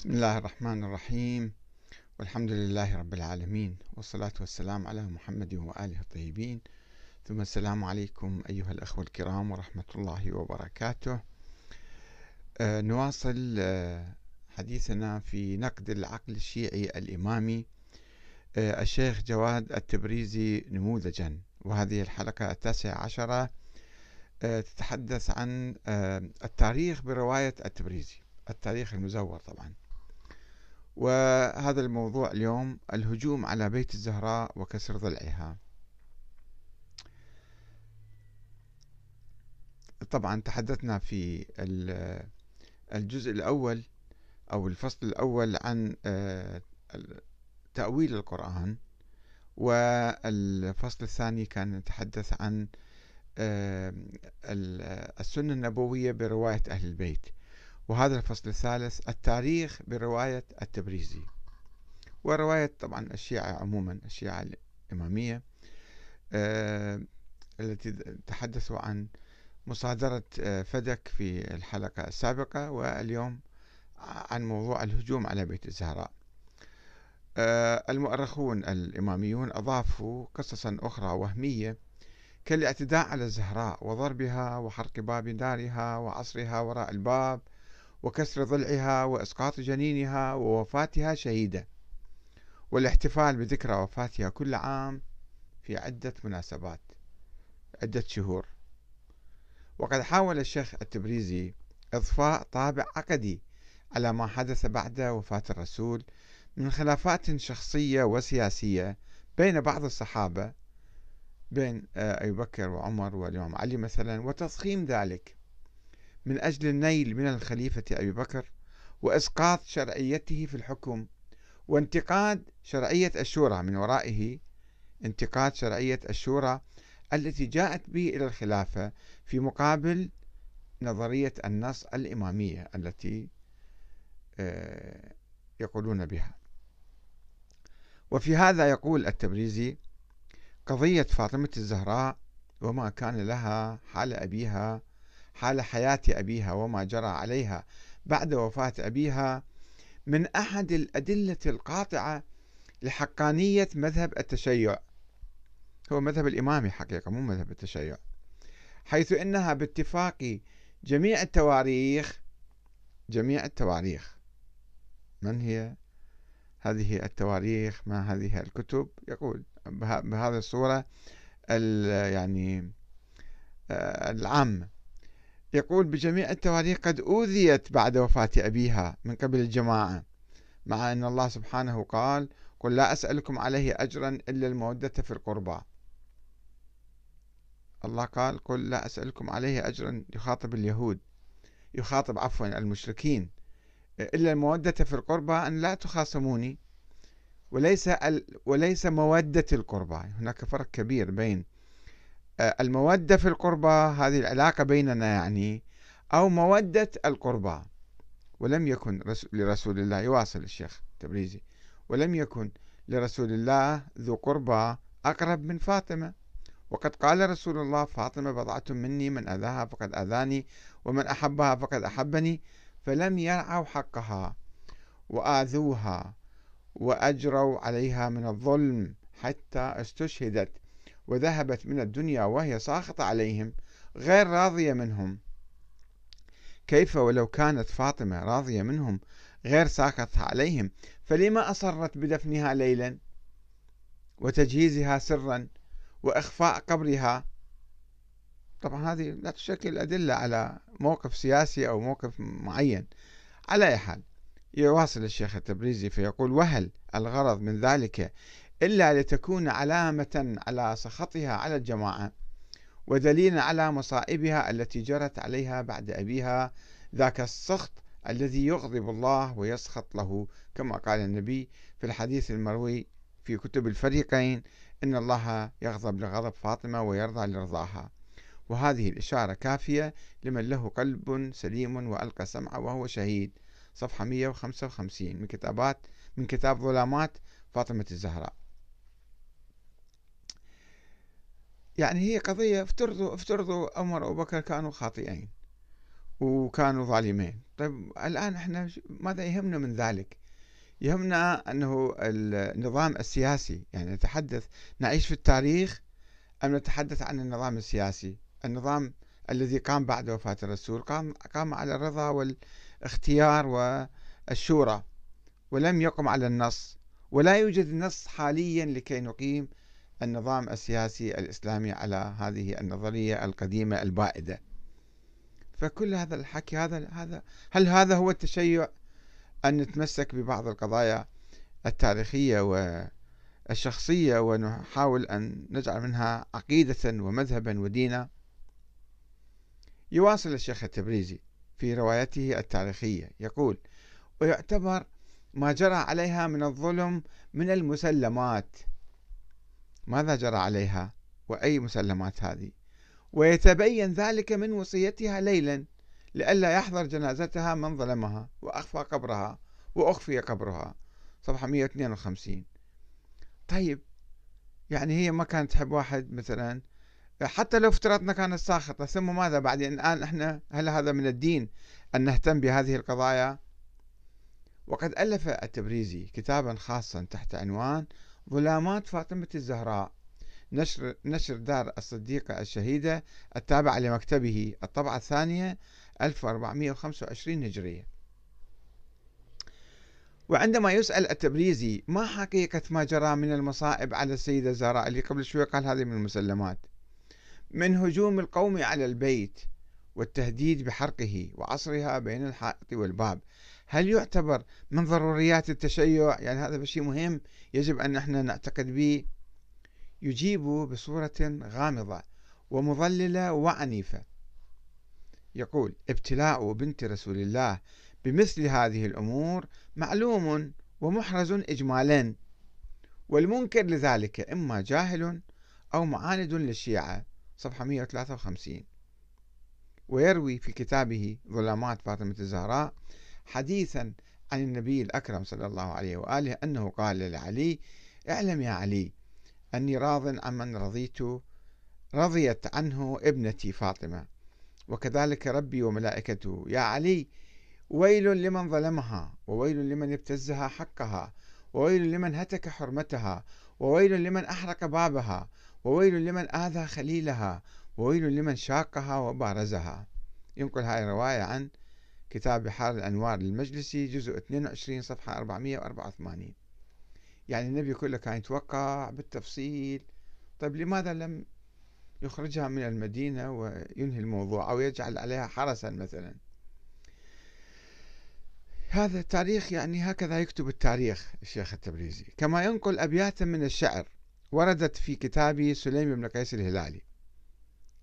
بسم الله الرحمن الرحيم. والحمد لله رب العالمين والصلاة والسلام على محمد وآله الطيبين. ثم السلام عليكم أيها الأخوة الكرام ورحمة الله وبركاته. آه نواصل آه حديثنا في نقد العقل الشيعي الإمامي آه الشيخ جواد التبريزي نموذجا. وهذه الحلقة التاسعة عشرة تتحدث عن التاريخ برواية التبريزي التاريخ المزور طبعا. وهذا الموضوع اليوم الهجوم على بيت الزهراء وكسر ضلعها. طبعا تحدثنا في الجزء الأول أو الفصل الأول عن آه، تأويل القرآن والفصل الثاني كان نتحدث عن السنة النبوية برواية أهل البيت. وهذا الفصل الثالث التاريخ برواية التبريزي. ورواية طبعا الشيعة عموما الشيعة الإمامية آه، التي تحدثوا عن مصادرة آه، فدك في الحلقة السابقة واليوم عن موضوع الهجوم على بيت الزهراء. آه، المؤرخون الإماميون أضافوا قصصا أخرى وهمية كالإعتداء على الزهراء وضربها وحرق باب دارها وعصرها وراء الباب وكسر ضلعها وإسقاط جنينها ووفاتها شهيدة. والاحتفال بذكرى وفاتها كل عام في عدة مناسبات عدة شهور. وقد حاول الشيخ التبريزي إضفاء طابع عقدي على ما حدث بعد وفاة الرسول من خلافات شخصية وسياسية بين بعض الصحابة بين آه، أبي بكر وعمر والإمام علي مثلا وتضخيم ذلك. من أجل النيل من الخليفة أبي بكر وإسقاط شرعيته في الحكم وانتقاد شرعية الشورى من ورائه انتقاد شرعية الشورى التي جاءت به إلى الخلافة في مقابل نظرية النص الإمامية التي آه، يقولون بها. وفي هذا يقول التبريزي قضية فاطمة الزهراء وما كان لها حال أبيها حال حياة أبيها وما جرى عليها بعد وفاة أبيها من أحد الأدلة القاطعة لحقانية مذهب التشيع. هو مذهب الإمامي حقيقة مو مذهب التشيع. حيث إنها باتفاق جميع التواريخ جميع التواريخ. من هي؟ هذه التواريخ ما هذه الكتب؟ يقول بهذه الصورة يعني آه، العامة يقول بجميع التواريخ قد أوذيت بعد وفاة أبيها من قبل الجماعة مع أن الله سبحانه قال قل لا أسألكم عليه أجرا إلا المودة في القربى. الله قال قل لا أسألكم عليه أجرا يخاطب اليهود يخاطب عفوا المشركين إلا المودة في القربى أن لا تخاصموني وليس وليس مودة القربى. هناك فرق كبير بين المودة في القربى هذه العلاقة بيننا يعني أو مودة القربى ولم يكن لرسول الله يواصل الشيخ تبريزي. ولم يكن لرسول الله ذو قربى أقرب من فاطمة. وقد قال رسول الله فاطمة بضعة مني من أذاها فقد أذاني ومن أحبها فقد أحبني فلم يرعوا حقها وآذوها وأجروا عليها من الظلم حتى استشهدت وذهبت من الدنيا وهي ساخطة عليهم غير راضية منهم. كيف ولو كانت فاطمة راضية منهم غير ساخطة عليهم فلما أصرت بدفنها ليلا وتجهيزها سرا وإخفاء قبرها؟ طبعا هذه لا تشكل أدلة على موقف سياسي أو موقف معين. على أي حال يواصل الشيخ التبريزي فيقول وهل الغرض من ذلك إلا لتكون علامة على سخطها على الجماعة ودليلا على مصائبها التي جرت عليها بعد أبيها ذاك السخط الذي يغضب الله ويسخط له. كما قال النبي في الحديث المروي في كتب الفريقين إن الله يغضب لغضب فاطمة ويرضى لرضاها. وهذه الإشارة كافية لمن له قلب سليم وألقى سمعه وهو شهيد. صفحة 155 من كتابات من كتاب ظلامات فاطمة الزهراء. يعني هي قضية افترضوا افترضوا عمر وأبو بكر كانوا خاطئين وكانوا ظالمين. طيب الآن إحنا ماذا يهمنا من ذلك؟ يهمنا أنه النظام السياسي يعني نتحدث نعيش في التاريخ أم نتحدث عن النظام السياسي؟ النظام الذي قام بعد وفاة الرسول قام, قام على الرضا والاختيار والشورى ولم يقم على النص ولا يوجد نص حاليا لكي نقيم النظام السياسي الإسلامي على هذه النظرية القديمة البائدة. فكل هذا الحكي هذا هذا هل هذا هو التشيع؟ أن نتمسك ببعض القضايا التاريخية والشخصية ونحاول أن نجعل منها عقيدة ومذهبا ودينا. يواصل الشيخ التبريزي في روايته التاريخية يقول ويعتبر ما جرى عليها من الظلم من المسلمات ماذا جرى عليها؟ وأي مسلمات هذه؟ ويتبين ذلك من وصيتها ليلا لئلا يحضر جنازتها من ظلمها وأخفى قبرها وأخفي قبرها. صفحة 152 طيب يعني هي ما كانت تحب واحد مثلا؟ حتى لو افترضنا كانت ساخطة ثم ماذا بعدين الآن إحنا هل هذا من الدين أن نهتم بهذه القضايا؟ وقد ألف التبريزي كتابا خاصا تحت عنوان ظلامات فاطمة الزهراء نشر نشر دار الصديقة الشهيدة التابعة لمكتبه الطبعة الثانية 1425 هجرية. وعندما يسأل التبريزي ما حقيقة ما جرى من المصائب على السيدة زهراء اللي قبل شوي قال هذه من المسلمات؟ من هجوم القوم على البيت والتهديد بحرقه وعصرها بين الحائط والباب. هل يعتبر من ضروريات التشيع؟ يعني هذا شيء مهم يجب أن نحن نعتقد به. يجيب بصورة غامضة ومضللة وعنيفة. يقول ابتلاء بنت رسول الله بمثل هذه الأمور معلوم ومحرز إجمالا والمنكر لذلك إما جاهل أو معاند للشيعة. صفحة 153 ويروي في كتابه ظلامات فاطمة الزهراء حديثا عن النبي الأكرم صلى الله عليه وآله أنه قال لعلي اعلم يا علي أني راض عمن رضيت رضيت عنه ابنتي فاطمة وكذلك ربي وملائكته. يا علي ويل لمن ظلمها وويل لمن ابتزها حقها وويل لمن هتك حرمتها وويل لمن أحرق بابها وويل لمن آذى خليلها وويل لمن شاقها وبارزها. ينقل هاي الرواية عن كتاب بحار الأنوار للمجلسي جزء 22 صفحة 484 يعني النبي كله كان يتوقع بالتفصيل. طيب لماذا لم يخرجها من المدينة وينهي الموضوع أو يجعل عليها حرسا مثلا؟ هذا التاريخ يعني هكذا يكتب التاريخ الشيخ التبريزي. كما ينقل أبياتا من الشعر وردت في كتاب سليم بن قيس الهلالي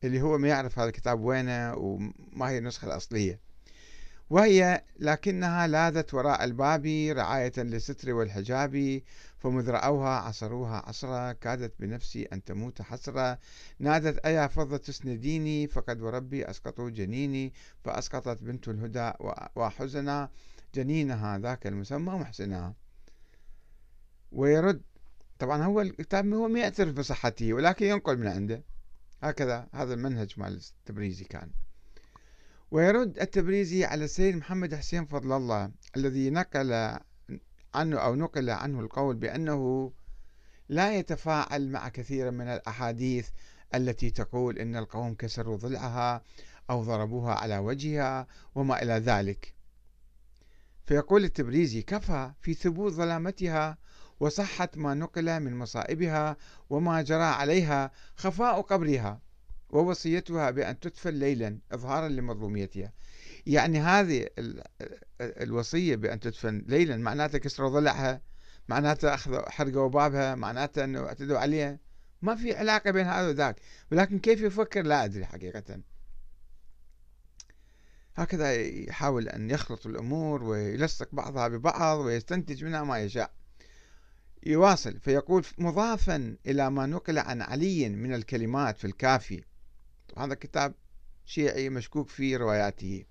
اللي هو ما يعرف هذا الكتاب وينه وما هي النسخة الأصلية. وهي لكنها لاذت وراء الباب رعاية للستر والحجاب فمذ رأوها عصروها عصرا كادت بنفسي أن تموت حسرة. نادت أيا فضة تسنديني فقد وربي أسقطوا جنيني. فأسقطت بنت الهدى وحزنا جنينها ذاك المسمى محسنا ويرد طبعا هو الكتاب هو ما يعترف بصحته ولكن ينقل من عنده. هكذا هذا المنهج مال التبريزي كان. ويرد التبريزي على السيد محمد حسين فضل الله الذي نقل عنه أو نقل عنه القول بأنه لا يتفاعل مع كثير من الأحاديث التي تقول إن القوم كسروا ضلعها أو ضربوها على وجهها وما إلى ذلك. فيقول التبريزي كفى في ثبوت ظلامتها وصحة ما نقل من مصائبها وما جرى عليها خفاء قبرها ووصيتها بأن تدفن ليلا إظهارا لمظلوميتها. يعني هذه الوصية بأن تدفن ليلا معناتها كسروا ضلعها معناتها أخذوا حرقوا بابها معناتها أنه اعتدوا عليها. ما في علاقة بين هذا وذاك. ولكن كيف يفكر؟ لا أدري حقيقة. هكذا يحاول أن يخلط الأمور ويلصق بعضها ببعض ويستنتج منها ما يشاء. يواصل فيقول مضافا إلى ما نقل عن علي من الكلمات في الكافي. هذا كتاب شيعي مشكوك في رواياته.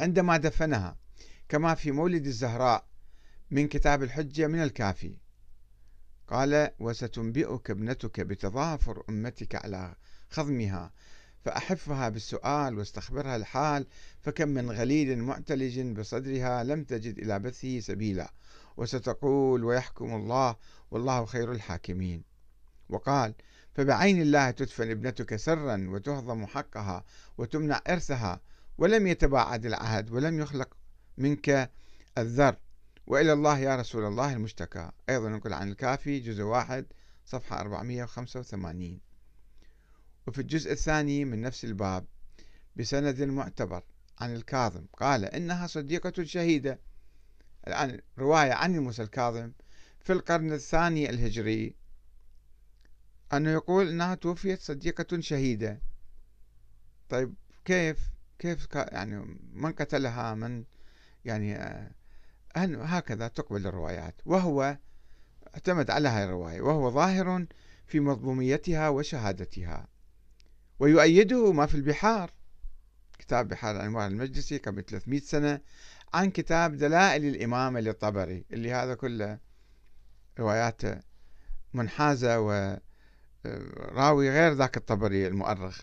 عندما دفنها كما في مولد الزهراء من كتاب الحجة من الكافي قال وستنبئك ابنتك بتظافر أمتك على خضمها فأحفها بالسؤال واستخبرها الحال فكم من غليل معتلج بصدرها لم تجد إلى بثه سبيلا وستقول ويحكم الله والله خير الحاكمين. وقال فبعين الله تدفن ابنتك سرا وتهضم حقها وتمنع إرثها ولم يتباعد العهد ولم يخلق منك الذر. وإلى الله يا رسول الله المشتكى. أيضا نقول عن الكافي جزء واحد صفحة 485 وفي الجزء الثاني من نفس الباب بسند معتبر عن الكاظم. قال إنها صديقة شهيدة. الآن رواية عن موسى الكاظم في القرن الثاني الهجري. أنه يقول أنها توفيت صديقة شهيدة. طيب كيف كيف يعني من قتلها؟ من يعني آه، هكذا تقبل الروايات. وهو اعتمد على هذه الرواية. وهو ظاهر في مضموميتها وشهادتها. ويؤيده ما في البحار. كتاب بحار الأنوار المجلسي قبل 300 سنة عن كتاب دلائل الإمامة للطبري اللي هذا كله روايات منحازة وراوي غير ذاك الطبري المؤرخ.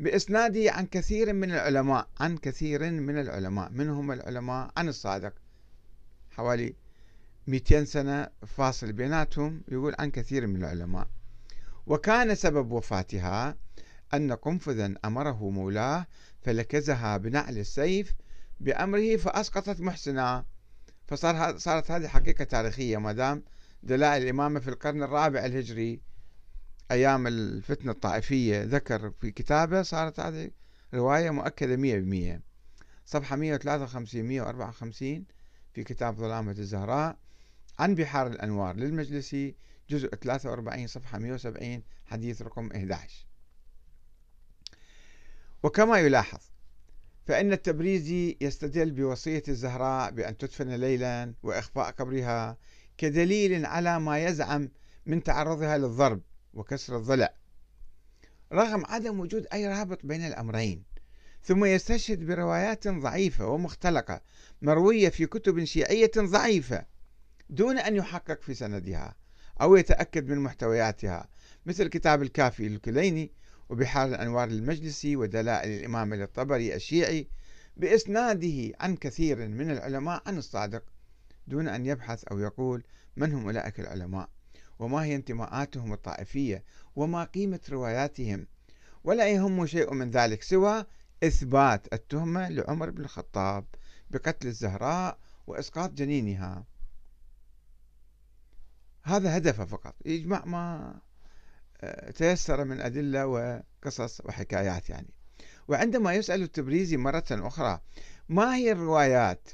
بإسناده عن كثير من العلماء عن كثير من العلماء من هم العلماء عن الصادق. حوالي 200 سنة فاصل بيناتهم يقول عن كثير من العلماء. وكان سبب وفاتها أن قنفذا أمره مولاه فلكزها بنعل السيف بأمره فأسقطت محسنا فصار صارت هذه حقيقة تاريخية ما دام دلائل الإمامة في القرن الرابع الهجري. أيام الفتنة الطائفية ذكر في كتابه صارت هذه رواية مؤكدة مية بالمية صفحة 153 154 في كتاب ظلامة الزهراء عن بحار الأنوار. للمجلسي جزء 43 صفحة 170 حديث رقم 11 وكما يلاحظ فإن التبريزي يستدل بوصية الزهراء بأن تدفن ليلا وإخفاء قبرها كدليل على ما يزعم من تعرضها للضرب. وكسر الضلع. رغم عدم وجود أي رابط بين الأمرين ثم يستشهد بروايات ضعيفة ومختلقة مروية في كتب شيعية ضعيفة دون أن يحقق في سندها أو يتأكد من محتوياتها مثل كتاب الكافي الكليني وبحار الأنوار المجلسي ودلائل الإمام للطبري الشيعي بإسناده عن كثير من العلماء عن الصادق دون أن يبحث أو يقول من هم أولئك العلماء. وما هي انتماءاتهم الطائفية وما قيمة رواياتهم ولا يهم شيء من ذلك سوى إثبات التهمة لعمر بن الخطاب بقتل الزهراء وإسقاط جنينها. هذا هدفه فقط. يجمع ما آه، تيسر من أدلة وقصص وحكايات يعني. وعندما يسأل التبريزي مرة أخرى ما هي الروايات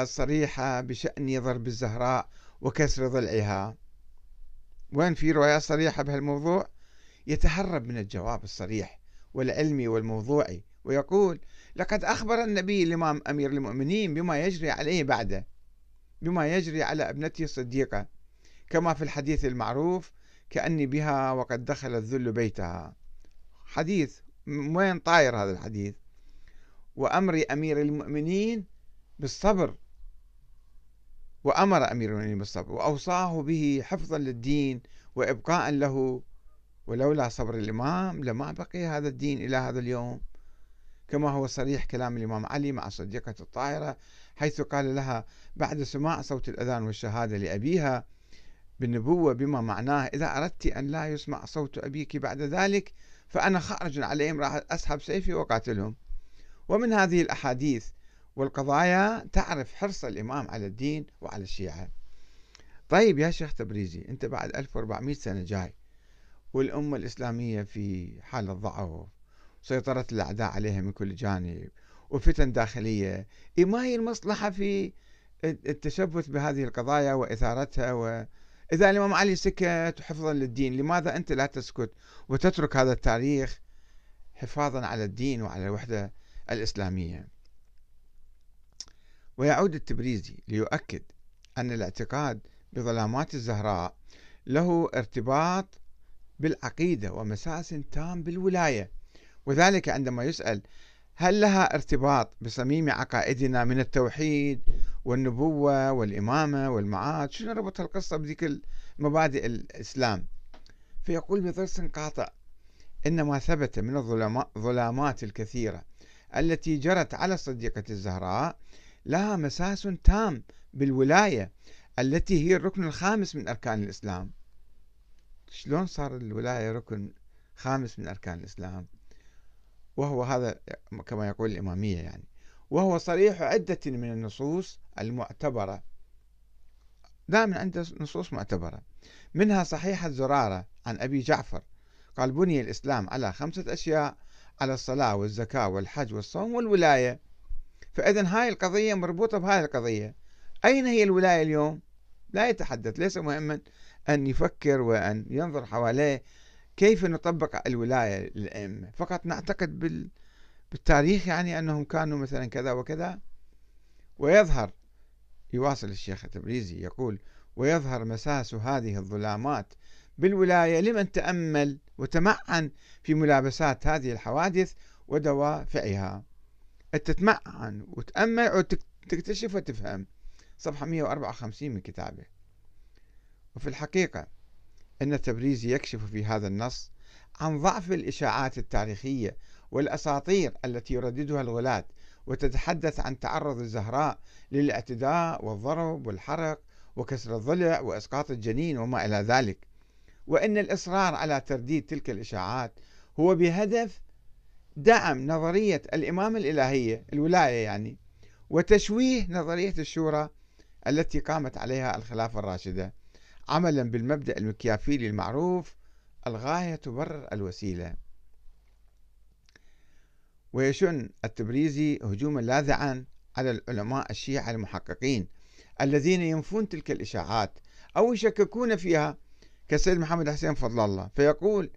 الصريحة بشأن ضرب الزهراء وكسر ضلعها؟ وين في روايات صريحة بهالموضوع؟ يتهرب من الجواب الصريح والعلمي والموضوعي ويقول لقد أخبر النبي الإمام أمير المؤمنين بما يجري عليه بعده بما يجري على ابنته الصديقة كما في الحديث المعروف كأني بها وقد دخل الذل بيتها. حديث وين طاير هذا الحديث؟ وأمر أمير المؤمنين بالصبر وأمر أمير المؤمنين بالصبر وأوصاه به حفظا للدين وإبقاء له ولولا صبر الإمام لما بقي هذا الدين إلى هذا اليوم. كما هو صريح كلام الإمام علي مع صديقة الطاهرة حيث قال لها بعد سماع صوت الأذان والشهادة لأبيها بالنبوة بما معناه إذا أردت أن لا يسمع صوت أبيك بعد ذلك فأنا خارج عليهم راح أسحب سيفي وقاتلهم ومن هذه الأحاديث والقضايا تعرف حرص الإمام على الدين وعلى الشيعة. طيب يا شيخ تبريزي أنت بعد 1400 سنة جاي والأمة الإسلامية في حالة ضعف سيطرة الأعداء عليها من كل جانب وفتن داخلية إيه ما هي المصلحة في التشبث بهذه القضايا وإثارتها؟ و... إذا الإمام علي سكت حفظا للدين لماذا أنت لا تسكت وتترك هذا التاريخ حفاظا على الدين وعلى الوحدة الإسلامية؟ ويعود التبريزي ليؤكد أن الاعتقاد بظلامات الزهراء له ارتباط بالعقيدة ومساس تام بالولاية وذلك عندما يسأل هل لها ارتباط بصميم عقائدنا من التوحيد والنبوة والإمامة والمعاد؟ شنو ربط القصة بذيك مبادئ الإسلام؟ فيقول بضرس قاطع إن ما ثبت من الظلامات الكثيرة التي جرت على الصديقة الزهراء لها مساس تام بالولاية التي هي الركن الخامس من أركان الإسلام. شلون صار الولاية ركن خامس من أركان الإسلام؟ وهو هذا كما يقول الإمامية يعني. وهو صريح عدة من النصوص المعتبرة. دائما عنده نصوص معتبرة. منها صحيحة زرارة عن أبي جعفر. قال بني الإسلام على خمسة أشياء على الصلاة والزكاة والحج والصوم والولاية. فإذا هاي القضية مربوطة بهاي القضية. أين هي الولاية اليوم؟ لا يتحدث ليس مهما أن يفكر وأن ينظر حواليه كيف نطبق الولاية للأئمة. فقط نعتقد بالتاريخ يعني أنهم كانوا مثلا كذا وكذا. ويظهر يواصل الشيخ التبريزي يقول ويظهر مساس هذه الظلامات بالولاية لمن تأمل وتمعن في ملابسات هذه الحوادث ودوافعها. تتمعن وتأمل وتكتشف وتفهم. صفحة 154 من كتابه. وفي الحقيقة أن التبريزي يكشف في هذا النص عن ضعف الإشاعات التاريخية والأساطير التي يرددها الغلاة وتتحدث عن تعرض الزهراء للاعتداء والضرب والحرق وكسر الضلع وإسقاط الجنين وما إلى ذلك. وأن الإصرار على ترديد تلك الإشاعات هو بهدف دعم نظرية الإمامة الإلهية الولاية يعني وتشويه نظرية الشورى التي قامت عليها الخلافة الراشدة عملا بالمبدأ المكيافيلي المعروف الغاية تبرر الوسيلة. ويشن التبريزي هجوما لاذعا على العلماء الشيعة المحققين الذين ينفون تلك الإشاعات أو يشككون فيها كالسيد محمد حسين فضل الله فيقول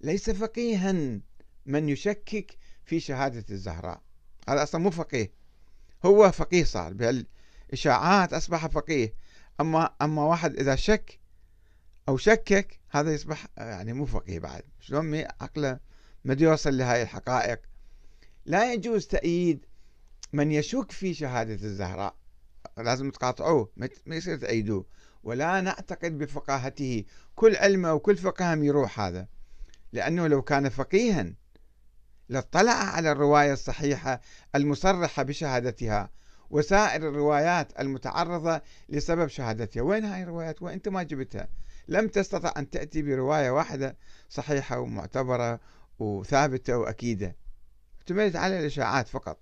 ليس فقيها من يشكك في شهادة الزهراء. هذا أصلا مو فقيه. هو فقيه صار. بهالإشاعات أصبح فقيه. أما أما واحد إذا شك أو شكك هذا يصبح يعني مو فقيه بعد. شلون عقله ما يوصل لهذه الحقائق؟ لا يجوز تأييد من يشك في شهادة الزهراء. لازم تقاطعوه. ما يصير تأيدوه ولا نعتقد بفقاهته. كل علمه وكل فقهه يروح هذا. لأنه لو كان فقيها لاطلع على الرواية الصحيحة المصرحة بشهادتها. وسائر الروايات المتعرضة لسبب شهادتها. وين هاي الروايات؟ وانت ما جبتها. لم تستطع أن تأتي برواية واحدة صحيحة ومعتبرة وثابتة وأكيدة. اعتمدت على الإشاعات فقط.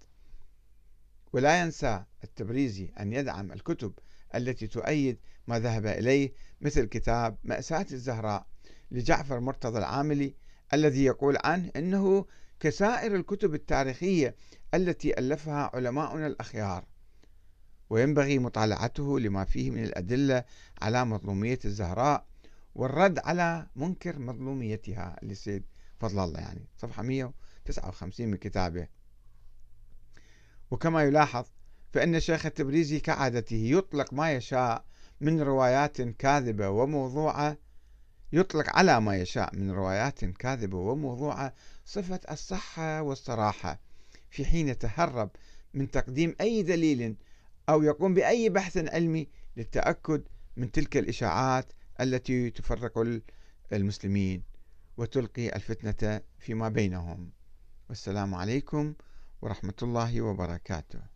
ولا ينسى التبريزي أن يدعم الكتب التي تؤيد ما ذهب إليه مثل كتاب مأساة الزهراء لجعفر مرتضى العاملي الذي يقول عنه أنه كسائر الكتب التاريخية التي ألفها علماؤنا الأخيار وينبغي مطالعته لما فيه من الأدلة على مظلومية الزهراء والرد على منكر مظلوميتها للسيد فضل الله يعني. صفحة 159 من كتابه. وكما يلاحظ فإن الشيخ التبريزي كعادته يطلق ما يشاء من روايات كاذبة وموضوعة يطلق على ما يشاء من روايات كاذبة وموضوعة صفة الصحة والصراحة في حين يتهرب من تقديم أي دليل أو يقوم بأي بحث علمي للتأكد من تلك الإشاعات التي تفرق المسلمين وتلقي الفتنة فيما بينهم. والسلام عليكم ورحمة الله وبركاته.